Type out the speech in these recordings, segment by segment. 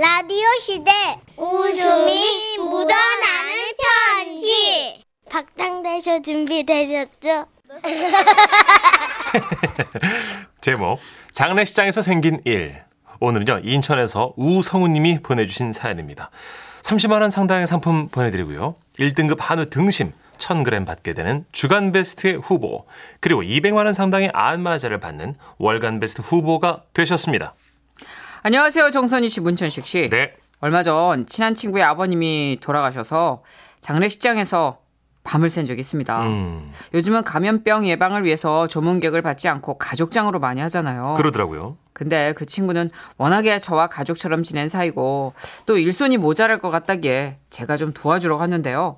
라디오 시대 웃음이 묻어나는 편지. 박장대쇼 준비되셨죠? 제목 장례식장에서 생긴 일. 오늘은요 인천에서 우성우님이 보내주신 사연입니다. 30만 원 상당의 상품 보내드리고요. 1등급 한우 등심 1000g 받게 되는 주간 베스트 후보 그리고 200만 원 상당의 안마자를 받는 월간 베스트 후보가 되셨습니다 안녕하세요, 정선희 씨, 문천식 씨. 네 얼마 전 친한 친구의 아버님이 돌아가셔서 장례식장에서 밤을 샌 적이 있습니다. 음, 요즘은 감염병 예방을 위해서 조문객을 받지 않고 가족장으로 많이 하잖아요. 그러더라고요 근데 그 친구는 워낙에 저와 가족처럼 지낸 사이고 또 일손이 모자랄 것 같다기에 제가 좀 도와주러 갔는데요.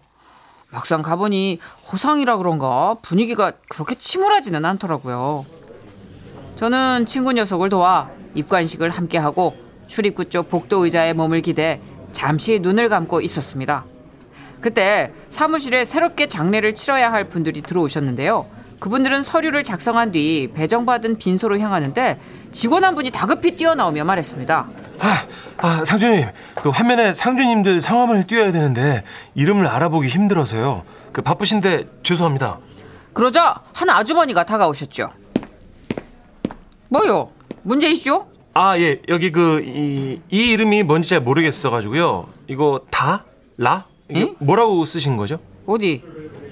막상 가보니 호상이라 그런가 분위기가 그렇게 침울하지는 않더라고요. 저는 친구 녀석을 도와 입관식을 함께하고 출입구 쪽 복도 의자에 몸을 기대 잠시 눈을 감고 있었습니다. 그때 사무실에 새롭게 장례를 치러야 할 분들이 들어오셨는데요. 그분들은 서류를 작성한 뒤 배정받은 빈소로 향하는데 직원 한 분이 다급히 뛰어나오며 말했습니다. 아, 아 상주님 그 화면에 상주님들 성함을 띄워야 되는데 이름을 알아보기 힘들어서요 그 바쁘신데 죄송합니다 그러자 한 아주머니가 다가오셨죠. 뭐요? 문제 있죠? 아, 예. 여기 그, 이, 이 이름이 뭔지 잘 모르겠어가지고요. 이거 다? 라? 이게 응? 뭐라고 쓰신 거죠? 어디?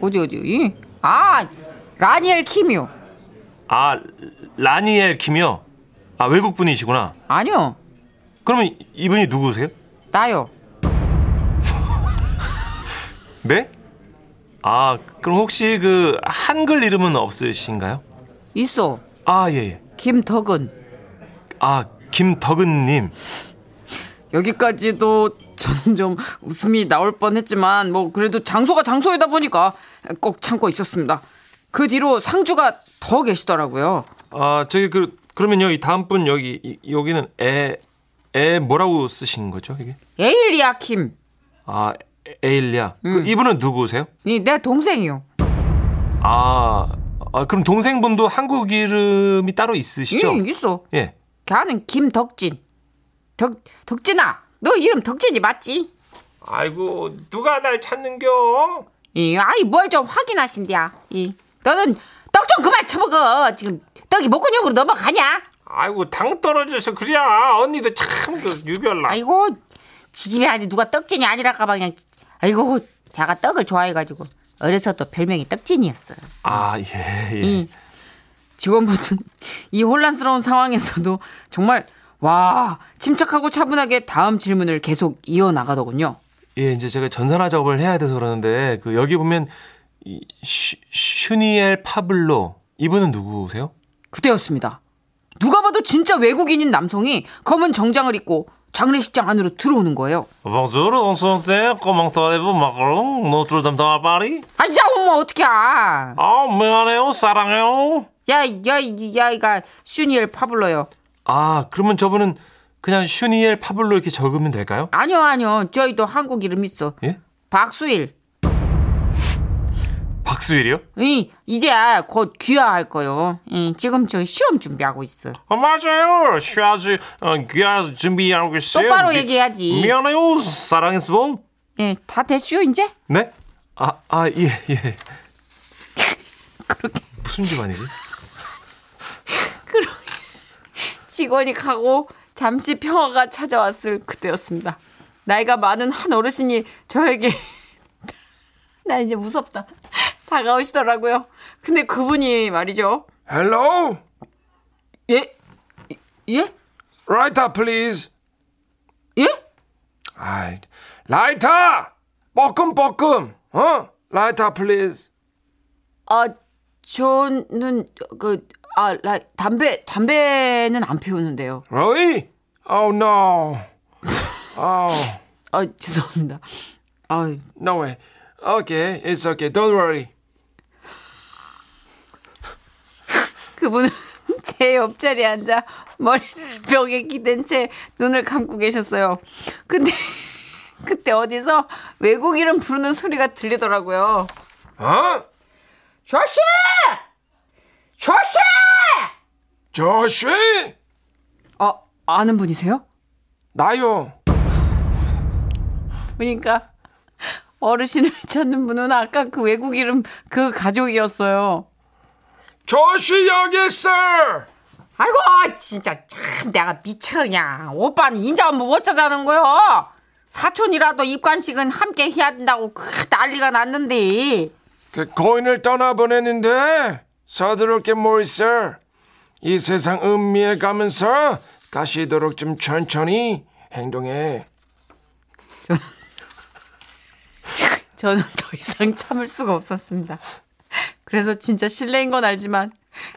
어디 어디? 이? 아 라니엘 키뮤. 아, 라니엘 김이요? 아, 외국 분이시구나. 아니요. 그러면 이분이 누구세요? 나요. 네? 아, 그럼 혹시 그, 한글 이름은 없으신가요? 있어. 아, 예, 예. 김덕은. 아, 김덕은님. 여기까지도 저는 좀 웃음이 나올 뻔했지만 뭐 그래도 장소가 장소이다 보니까 꼭 참고 있었습니다. 그 뒤로 상주가 더 계시더라고요. 아, 저기 그, 그러면요, 이 다음 분 여기, 이- 여기는 에, 에 뭐라고 쓰신 거죠, 이게? 에일리아 킴. 아, 에- 에일리아. 그 이분은 누구세요? 이내 동생이요. 아, 아, 그럼 동생분도 한국 이름이 따로 있으시죠? 응, 있어. 예. 걔는 김덕진. 덕 덕진아, 너 이름 덕진이 맞지? 아이고, 누가 날 찾는겨? 이 아이 뭘 좀 확인하신디야. 이 너는 떡 좀 그만 처먹어. 지금 떡이 목근육으로 넘어가냐? 아이고, 당 떨어져서 그래야. 언니도 참, 그, 유별나. 아이고 지집에 아직 누가 떡진이 아니랄까봐 그냥 아이고 제가 떡을 좋아해가지고 어려서 또 별명이 떡진이었어. 아, 예, 예. 이 직원분은 이 혼란스러운 상황에서도 정말 와 침착하고 차분하게 다음 질문을 계속 이어 나가더군요. 예, 이제 제가 전산화 작업을 해야 돼서 그러는데, 그, 여기 보면, 이, 슈, 슈니엘 파블로. 이분은 누구세요? 그때였습니다. 누가 봐도 진짜 외국인인 남성이 검은 정장을 입고 장례식장 안으로 들어오는 거예요. Bonjour, enchanté. Comment allez-vous, Macron? Dame dans Paris? 아, 야, 엄마. 야, 아, 미안해요. 사랑해요. 야, 이- 야, 이가 슈니엘 파블로요. 아, 그러면 저분은 그냥 슈니엘 파블로 이렇게 적으면 될까요? 아니요, 아니요. 저희도 한국 이름 있어. 예? 박수일. 박수일이요? 이, 이제 곧 귀화할 거요. 이, 지금 저 시험 준비하고 있어. 어, 맞아요. 쉬어야지. 어, 귀화 준비하고 있어요. 똑바로 미- 얘기해야지. 미안해요. 사랑했어. 예, 다 됐슈, 이제? 네? 아, 아, 예, 예. 무슨 집안이지? 직원이 가고 잠시 평화가 찾아왔을 그때였습니다. 나이가 많은 한 어르신이 저에게 나 이제 무섭다 다가오시더라고요. 근데 그분이 말이죠. Hello? 예? 예? Lighter, please. 예? 아이, 라이터! 뻐끔, 뻐끔. 어? 라이터, please. 아 저는 그 아, 라, 담배 담배는 안 피우는데요. Really? Oh, no. Oh, 아 죄송합니다. 아 no way. Okay, it's okay. Don't worry. 그분은 제 옆자리에 앉아 머리를 벽에 기댄 채 눈을 감고 계셨어요. 근데 그때 어디서 외국 이름 부르는 소리가 들리더라고요. 어? 조시! 조시! 조시! 아, 아는 분이세요? 나요. 보니까 어르신을 찾는 분은 아까 그 외국 이름 그 가족이었어요. 조시 여기 있어. 아이고 진짜 참 내가 미쳐 그냥 오빠는 인자 뭐 어쩌자는 거요 사촌이라도 입관식은 함께 해야 된다고 그 난리가 났는데 그 고인을 떠나보냈는데 서두를 게 뭐 있어? 이 세상 음미에 가면서 가시도록 좀 천천히 행동해. 저는 더 이상 참을 수가 없었습니다. 그래서 진짜 실례인 건 알지만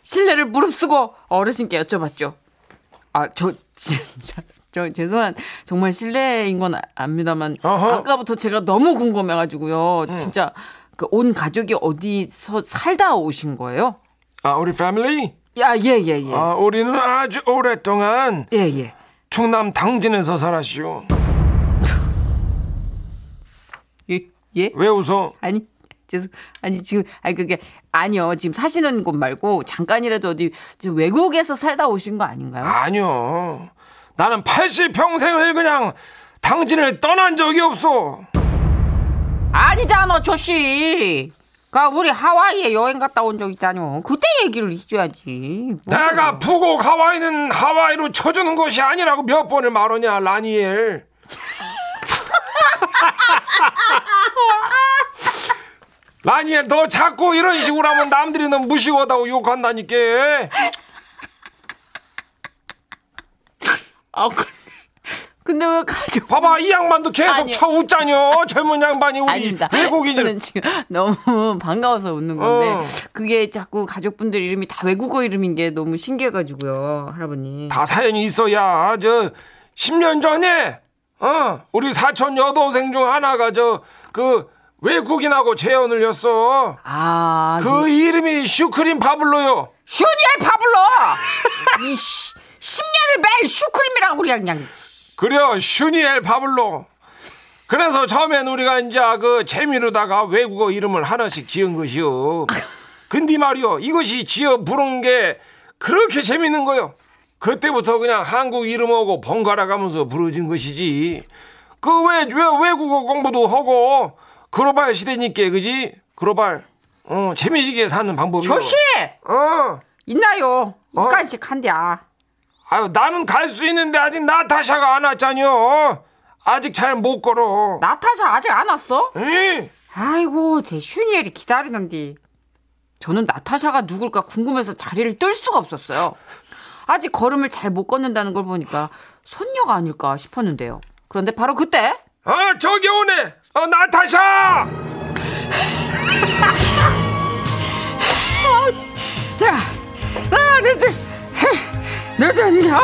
실례를 무릅쓰고 어르신께 여쭤봤죠. 아 저 진짜 저 죄송한 정말 실례인 건 아- 압니다만 어허. 아까부터 제가 너무 궁금해 가지고요. 진짜 그 온 가족이 어디서 살다 오신 거예요? 아 우리 패밀리? 야 예 예 예. 아 우리는 아주 오랫동안 예, 예. 충남 당진에서 살았시오. 예? 예? 왜 웃어? 아니, 죄송, 아니, 지금, 아니, 그게, 아니요. 지금 사시는 곳 말고, 잠깐이라도 어디, 지금 외국에서 살다 오신 거 아닌가요? 아니요. 나는 80평생을 그냥 당진을 떠난 적이 없어. 아니잖아, 조씨. 그, 우리 하와이에 여행 갔다 온 적 있잖요. 그때 얘기를 해줘야지. 뭐 내가 푸곡 하와이는 하와이로 쳐주는 것이 아니라고 몇 번을 말하냐, 라니엘. 라니엘, 너 자꾸 이런 식으로 하면 남들이 너 무시하다고 욕한다니까. 아, 그, 근데 왜 가족. 봐봐, 이 양반도 계속 아니요. 쳐 웃자녀. 젊은 양반이 우리 아닙니다. 외국인을. 저는 지금 너무 반가워서 웃는 건데 어. 그게 자꾸 가족분들 이름이 다 외국어 이름인 게 너무 신기해가지고요, 할아버님. 다 사연이 있어야 저 10년 전에 어 우리 사촌 여동생 중 하나가 저 그 외국인하고 재혼을 했어. 아, 그 이름이 슈크림 파블로요. 슈니엘 파블로! 이 씨, 10년을 매일 슈크림이라고 그래, 그냥. 그래 슈니엘 파블로. 그래서 처음엔 우리가 이제 그 재미로다가 외국어 이름을 하나씩 지은 것이요. 근데 말이요 이것이 지어 부른 게 그렇게 재밌는 거요. 그때부터 그냥 한국 이름하고 번갈아 가면서 부르진 것이지. 그 왜 왜 외국어 공부도 하고 글로벌 시대니까 그지? 글로벌 어 재미지게 사는 방법이요. 조씨! 어. 있나요? 어? 이간씩 한대야. 아유 나는 갈 수 있는데 아직 나타샤가 안 왔잖여. 아직 잘 못 걸어. 나타샤 아직 안 왔어? 응? 아이고, 제 슈니엘이 기다리는데. 저는 나타샤가 누굴까 궁금해서 자리를 뜰 수가 없었어요. 아직 걸음을 잘 못 걷는다는 걸 보니까 손녀가 아닐까 싶었는데요. 그런데 바로 그때 어 저기 오네. 어 나타샤. 야, 아, 늦은, 늦은가?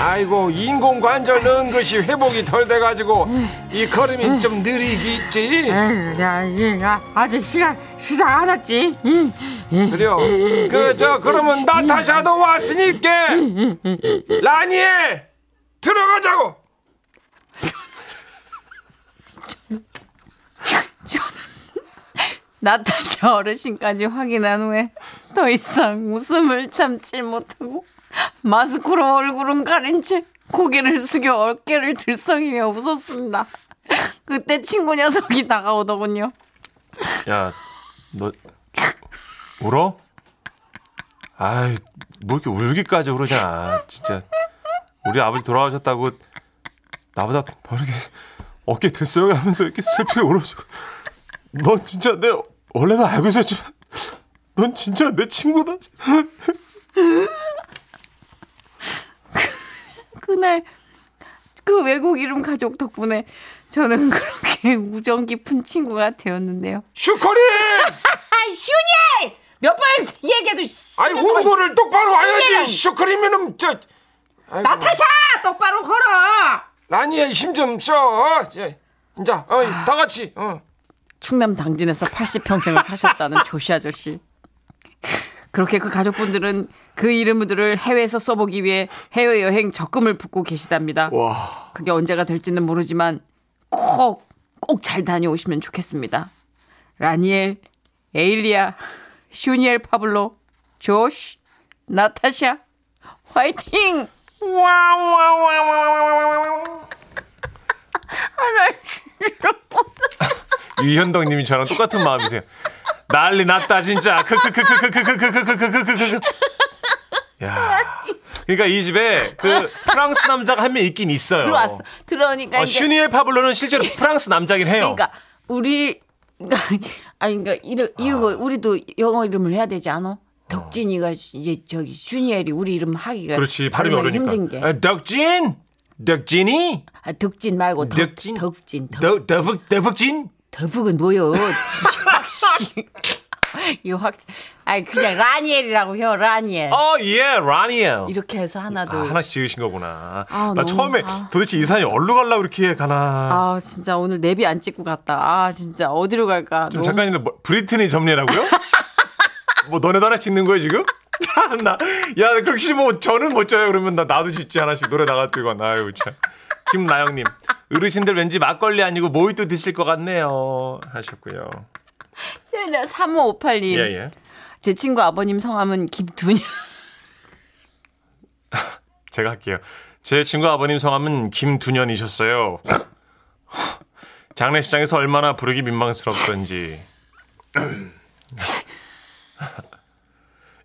아이고 인공 관절 넣은 것이 회복이 덜 돼가지고 이 걸음이 좀 느리겠지. 야, 얘가 아직 시간 시작 안 왔지. 그래요. 그저 그러면 나타샤도 왔으니까 라니엘 들어가자고. 나타샤 어르신까지 확인한 후에 더 이상 웃음을 참지 못하고 마스크로 얼굴은 가린 채 고개를 숙여 어깨를 들썩이며 웃었습니다. 그때 친구 녀석이 다가오더군요. 야, 너 울어? 아이, 뭐 이렇게 울기까지 그러냐. 진짜. 우리 아버지 돌아가셨다고 나보다 더 이렇게 어깨 들썩하면서 이렇게 슬프게 울어주고. 넌 진짜 내 원래도 알고 있었지만 넌 진짜 내 친구다. 그날 그 외국 이름 가족 덕분에 저는 그렇게 우정 깊은 친구가 되었는데요. 슈커리. 아, 슈니엘! 몇번 얘기해도 아이 운거를 똑바로 와야지. 슈커리면은 저 아이고, 나타샤! 똑바로 걸어! 라니엘 힘좀 써. 이제 이제 어, 다 같이. 어. 충남 당진에서 80평생을 사셨다는 조시 아저씨. 그렇게 그 가족분들은 그 이름들을 해외에서 써보기 위해 해외여행 적금을 붓고 계시답니다. 와. 그게 언제가 될지는 모르지만 꼭, 꼭 잘 다녀오시면 좋겠습니다. 라니엘, 에일리아, 슈니엘 파블로, 조시, 나타샤, 화이팅! 와와와와와와. 아, 나 진짜 유현덕님이 저랑 똑같은 마음이세요. 난리 났다 진짜. 크크크크크크크크크크크크크크. 야. 그러니까 이 집에 그 프랑스 남자가 한 명 있긴 있어요. 들어왔어. 들어오니까 어, 이제 슈니엘 파블로는 실제로 프랑스 남자긴 해요. 그러니까 우리 아니 그러니까 이름 이거 우리도 영어 이름을 해야 되지 않아? 덕진이가 이제 저기 슈니엘이 우리 이름 하기가 그렇지 발음이 어려니까. 힘든 게 아, 덕진, 덕진이, 아, 덕진 말고 덕, 덕진? 덕진 덕, 덕 더북진. 더북은 뭐요? 이거 확 아니 그냥 라니엘이라고 해 라니엘 어, 예, 라니엘. 이렇게 해서 하나도 아, 하나씩 지으신 거구나. 아, 나 너무- 처음에 아. 도대체 이 사람이 어디로 가려고 이렇게 가나. 아 진짜 오늘 내비 안 찍고 갔다 아 진짜 어디로 갈까 좀 너무- 잠깐인데 뭐, 브리트니 점례라고요? 뭐 너네도 하나씩 짓는 거야 지금? 참나. 야 그렇게 뭐 저는 못 져요 그러면 나 나도 짓지 하나씩 노래 나가뜨건 아유 참. 김나영님 어르신들 왠지 막걸리 아니고 모히또 드실 것 같네요 하셨고요. 네, 3558님 예 예. 제 친구 아버님 성함은 김두녀 제가 할게요. 제 친구 아버님 성함은 김두년이셨어요. 장례식장에서 얼마나 부르기 민망스럽던지.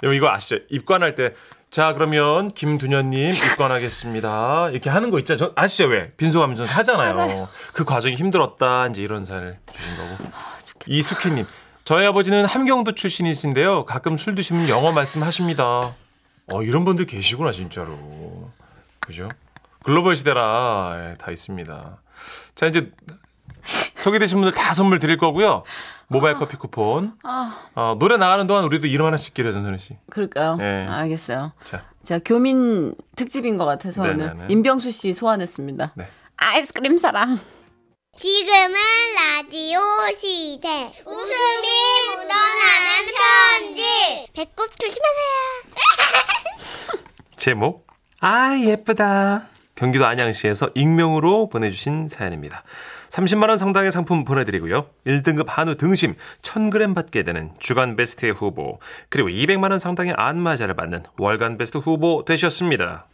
여러분 이거 아시죠? 입관할 때. 자 그러면 김두년님 입관하겠습니다. 이렇게 하는 거 있죠? 저 아시죠 왜? 빈소가면 전 하잖아요. 그 과정이 힘들었다 이제 이런 사연을 주신 거고. 이숙희님 저희 아버지는 함경도 출신이신데요. 가끔 술 드시면 영어 말씀하십니다. 어 이런 분들 계시구나 진짜로. 그죠? 글로벌 시대라 예, 다 있습니다. 자 이제 소개되신 분들 다 선물 드릴 거고요. 모바일 커피 쿠폰. 어, 노래 나가는 동안 우리도 이름 하나씩 기려 전선우 씨. 그럴까요? 네. 알겠어요. 자, 자 교민 특집인 것 같아서 오늘 네네네. 임병수 씨 소환했습니다. 네. 아이스크림 사랑. 지금은 라디오 시대. 웃음이 묻어나는 편지. 배꼽 조심하세요. 제목 아 예쁘다. 경기도 안양시에서 익명으로 보내주신 사연입니다. 30만 원 상당의 상품 보내드리고요. 1등급 한우 등심 1000g 받게 되는 주간 베스트 후보 그리고 200만 원 상당의 안마자를 받는 월간 베스트 후보 되셨습니다.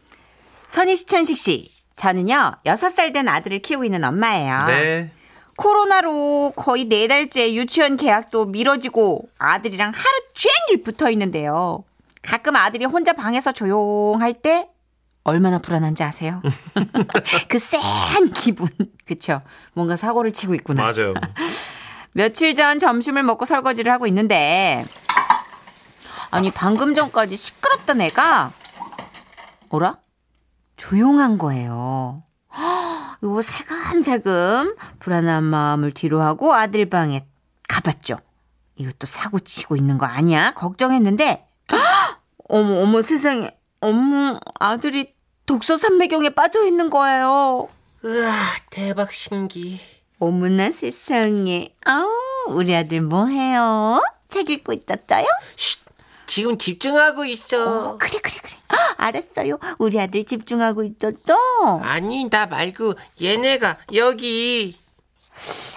선희 씨, 천식 씨. 저는요, 6살 된 아들을 키우고 있는 엄마예요. 네. 코로나로 거의 네 달째 유치원 계약도 미뤄지고 아들이랑 하루 종일 붙어 있는데요. 가끔 아들이 혼자 방에서 조용할 때 얼마나 불안한지 아세요? 그 쎄한 기분. 그쵸? 뭔가 사고를 치고 있구나. 맞아요. 며칠 전 점심을 먹고 설거지를 하고 있는데 아니 방금 전까지 시끄럽던 애가 어라? 조용한 거예요. 헉, 이거 살금살금 불안한 마음을 뒤로 하고 아들 방에 가봤죠. 이것도 사고 치고 있는 거 아니야? 걱정했는데 헉, 어머 어머 세상에 어머 아들이 독서 삼매경에 빠져 있는 거예요. 우와 대박 신기 어머나 세상에. 아우, 우리 아들 뭐 해요? 책 읽고 있었어요? 지금 집중하고 있어 어, 그래, 그래, 그래. 아, 알았어요. 우리 아들 집중하고 있었어. 아니 나 말고 얘네가 여기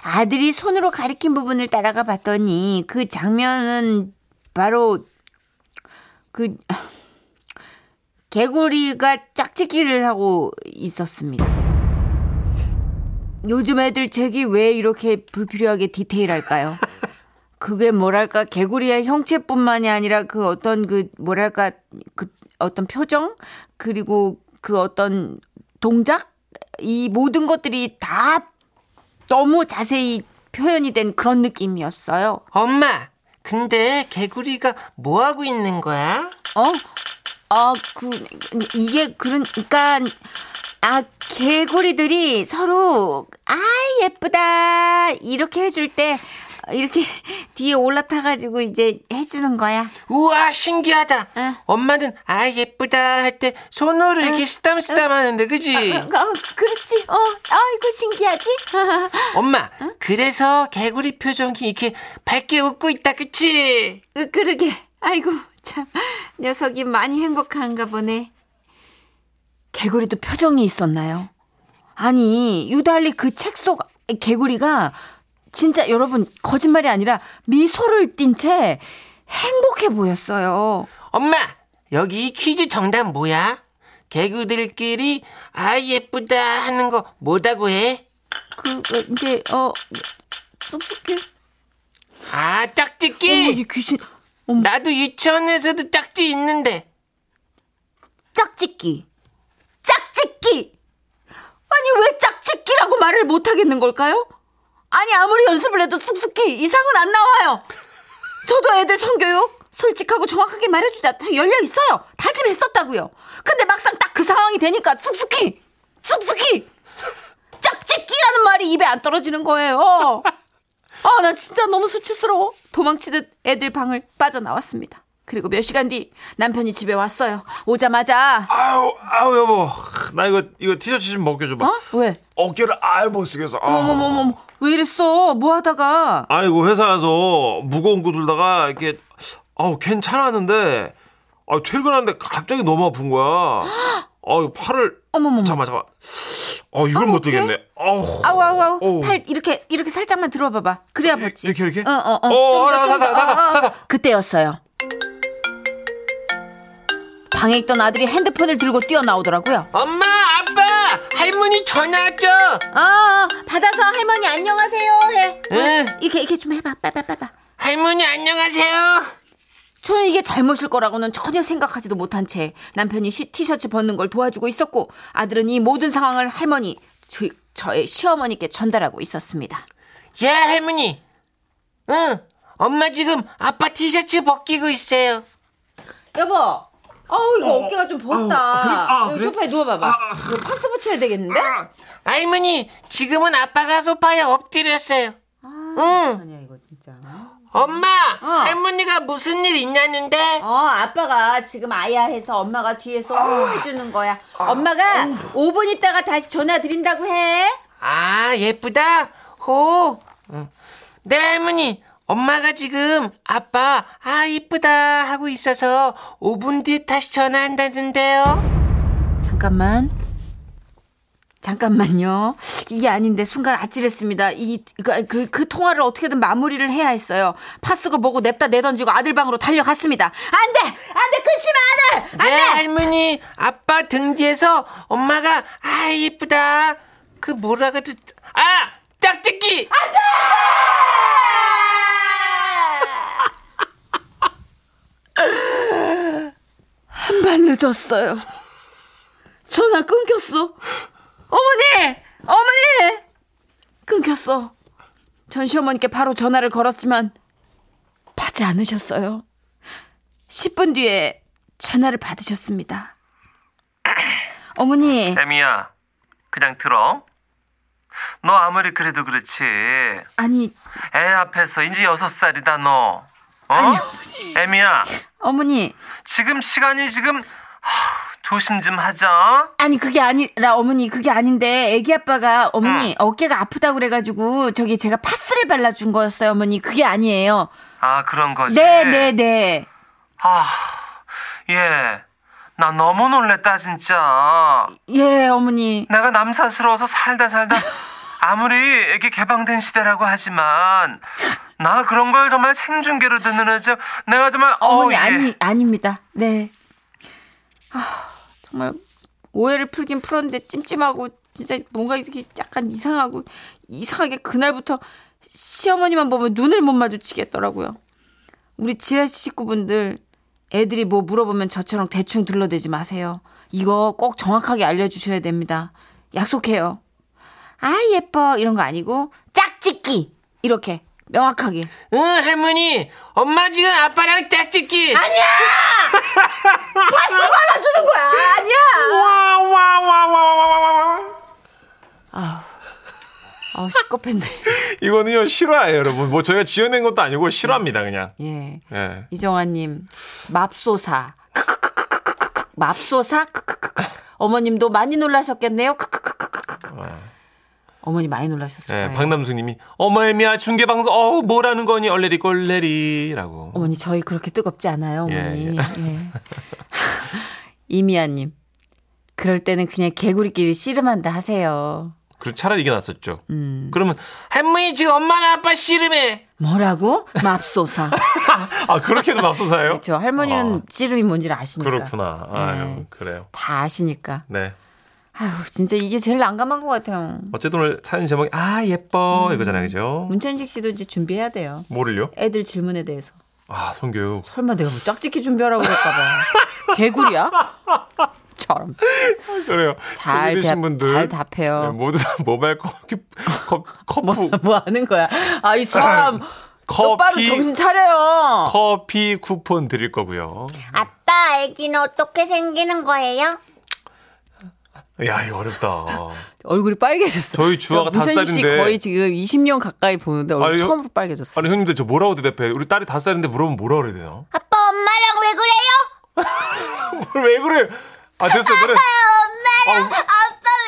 아들이 손으로 가리킨 부분을 따라가 봤더니 그 장면은 바로 그 개구리가 짝짓기를 하고 있었습니다. 요즘 애들 책이 왜 이렇게 불필요하게 디테일할까요? 그게 뭐랄까 개구리의 형체뿐만이 아니라 그 어떤 그 뭐랄까 그 어떤 표정 그리고 그 어떤 동작 이 모든 것들이 다 너무 자세히 표현이 된 그런 느낌이었어요. 엄마 근데 개구리가 뭐 하고 있는 거야? 어? 아, 그, 이게, 그러니까, 아, 개구리들이 서로, 아, 예쁘다. 이렇게 해줄 때, 이렇게 뒤에 올라타가지고 이제 해주는 거야. 우와 신기하다 응. 엄마는 아 예쁘다 할 때 손으로 이렇게 쓰담쓰담 하는데 그지? 어, 그렇지. 어, 아이고, 신기하지? 엄마 그래서 개구리 표정이 이렇게 밝게 웃고 있다 그치? 그, 그러게. 아이고, 참. 녀석이 많이 행복한가 보네. 개구리도 표정이 있었나요? 아니, 유달리 그 책 속 개구리가 진짜 여러분, 거짓말이 아니라 미소를 띤 채 행복해 보였어요. 엄마 여기 퀴즈 정답 뭐야? 개구들끼리 아 예쁘다 하는 거 뭐다고 해? 그, 어, 이제, 어, 쑥쑥해. 아 어머 짝짓기. 이 귀신. 나도 유치원에서도 짝짓 있는데. 짝짓기. 짝짓기. 아니 왜 짝짓기라고 말을 못 하겠는 걸까요? 아니 아무리 연습을 해도 쑥쑥히 이상은 안 나와요. 저도 애들 성교육 솔직하고 정확하게 말해주자 다 열려 있어요. 다짐했었다고요. 근데 막상 딱 그 상황이 되니까 쑥쑥히 쑥쑥히 짝짓기라는 말이 입에 안 떨어지는 거예요. 아 나 진짜 너무 수치스러워. 도망치듯 애들 방을 빠져나왔습니다. 그리고 몇 시간 뒤 남편이 집에 왔어요. 오자마자 아우 아우 여보 나 이거 이거 티셔츠 좀 벗겨줘 봐. 어? 왜? 어깨를 아예 못 쓰겠어. 아. 어머머머머 왜 이랬어? 뭐 하다가 아니 그 회사에서 무거운 거 들다가 이렇게 아우 괜찮았는데 아 퇴근하는데 갑자기 너무 아픈 거야. 아 팔을 어머머머 잠깐 잠깐. 어 이걸 못 들겠네. 아우 아우 아우 아우 어우. 팔 이렇게 이렇게 살짝만 들어와 봐봐. 그래야 벗지. 이렇게, 이렇게? 어 어 어. 어, 어, 어. 자, 자. 그때였어요. 방에 있던 아들이 핸드폰을 들고 뛰어나오더라고요. 엄마 아빠 할머니 전화 왔죠. 아 받아서 할머니 안녕하세요 해. 응. 이렇게 이렇게 좀 해봐. 빠빠빠빠. 할머니 안녕하세요. 저는 이게 잘못일 거라고는 전혀 생각하지도 못한 채 남편이 시, 티셔츠 벗는 걸 도와주고 있었고 아들은 이 모든 상황을 할머니 저, 저의 시어머니께 전달하고 있었습니다. 예 할머니. 응. 엄마 지금 아빠 티셔츠 벗기고 있어요. 여보. 어우 이거 어, 깨가좀 부었다. 그래? 아, 여기 그래? 소파에 누워봐봐. 이거 파스 붙여야 되겠는데? 할머니 지금은 아빠가 소파에 엎드렸어요. 응. 아니야 이거 진짜. 엄마 할머니가 무슨 일 있냐는데. 어 아빠가 지금 아야 해서 엄마가 뒤에서 호 해주는 거야. 엄마가 5분 있다가 다시 전화 드린다고 해. 아 예쁘다. 호. 응. 네 할머니. 엄마가 지금 아빠 아 이쁘다 하고 있어서 5분 뒤에 다시 전화한다는데요. 잠깐만. 잠깐만요. 이게 아닌데 순간 아찔했습니다. 이 그, 그, 그 통화를 어떻게든 마무리를 해야 했어요. 파스고 뭐고 냅다 내던지고 아들 방으로 달려갔습니다. 안 돼! 안 돼! 끊지 마, 아들! 안 네 돼! 할머니 아빠 등 뒤에서 엄마가 아 이쁘다 그 뭐라 그랬 아 짝짓기 한발 늦었어요. 전화 끊겼어. 어머니! 어머니! 끊겼어. 전 시어머니께 바로 전화를 걸었지만 받지 않으셨어요. 10분 뒤에 전화를 받으셨습니다. 어머니, 애미야 그냥 들어. 너 아무리 그래도 그렇지 아니, 애 앞에서 이제 여섯 살이다 너. 어? 아니, 애미야 어머니, 지금 시간이 지금 하, 조심 좀 하자. 아니 그게 아니라 어머니 그게 아닌데 애기 아빠가 어머니 어깨가 아프다고 그래가지고 저기 제가 파스를 발라준 거였어요 어머니 그게 아니에요. 아 그런 거지. 네, 네, 네. 아, 예. 나 너무 놀랬다 진짜. 예, 어머니. 내가 남사스러워서 살다 살다 아무리 이게 개방된 시대라고 하지만 나 그런 걸 정말 생중계로 듣는 애죠. 내가 정말 어머니 어, 예. 아니 아닙니다. 네. 아 정말 오해를 풀긴 풀었는데 찜찜하고 진짜 뭔가 이렇게 약간 이상하고 이상하게 그날부터 시어머니만 보면 눈을 못 마주치겠더라고요. 우리 지라시 식구분들 애들이 뭐 물어보면 저처럼 대충 둘러대지 마세요. 이거 꼭 정확하게 알려주셔야 됩니다. 약속해요. 아 예뻐 이런 거 아니고 짝짓기 이렇게 명확하게. 응 할머니 엄마 지금 아빠랑 짝짓기 아니야! 파스 발라주는 거야! 아니야! 아 시겁했네. 이거는요 실화예요, 여러분. 뭐 저희가 지어낸 것도 아니고 실화입니다, 그냥. 예. 예. 이정아님, 맙소사. 맙소사. 어머님도 많이 놀라셨겠네요. 어머니 많이 놀라셨을 예, 거예요. 박남숙님이 어머 애미야 중계 방송 어 뭐라는 거니 얼레리 꼴레리라고. 어머니 저희 그렇게 뜨겁지 않아요, 어머니. 예, 예. 이미아님, 그럴 때는 그냥 개구리끼리 씨름한다 하세요. 그 차라리 이게 낫었죠. 음. 그러면 할머니 지금 엄마랑 아빠 씨름해 뭐라고? 맙소사. 아 그렇게도 맙소사예요? 그렇죠. 할머니는 아. 씨름이 뭔지를 아시니까. 그렇구나. 아유 네. 그래요. 다 아시니까. 네. 아휴, 진짜 이게 제일 난감한 것 같아요. 어쨌든 오늘 사연 제목이 아 예뻐 이거잖아요, 그죠? 문천식 씨도 이제 준비해야 돼요. 뭐를요? 애들 질문에 대해서. 아 성교육. 설마 내가 뭐 짝짓기 준비하라고 그럴까봐. 개구리야? 처럼. 그래요. 잘, 대, 분들 잘 답해요. 네, 모두 다 모바일 커피 컵, 커프 뭐, 뭐 하는 거야? 아, 이 사람. 똑바로 커피 정신 차려요. 커피 쿠폰 드릴 거고요. 아빠, 아기는 어떻게 생기는 거예요? 야 이거 어렵다. 얼굴이 빨개졌어. 저희 주아가 다섯 씨 살인데. 거의 지금 20년 가까이 보는데 얼굴 아니, 요- 처음으로 빨개졌어. 아니 형님들 저 뭐라고 대답해? 우리 딸이 다섯 살인데 물어보면 뭐라 그래야 되나? 아빠, 엄마랑 왜 그래요? 왜 그래? 아 됐어 그래. 엄마랑 아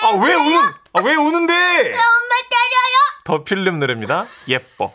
빠 왜 아 왜 우는? 아 왜 우는데? 엄마 때려요? 더 필름 노래입니다. 예뻐.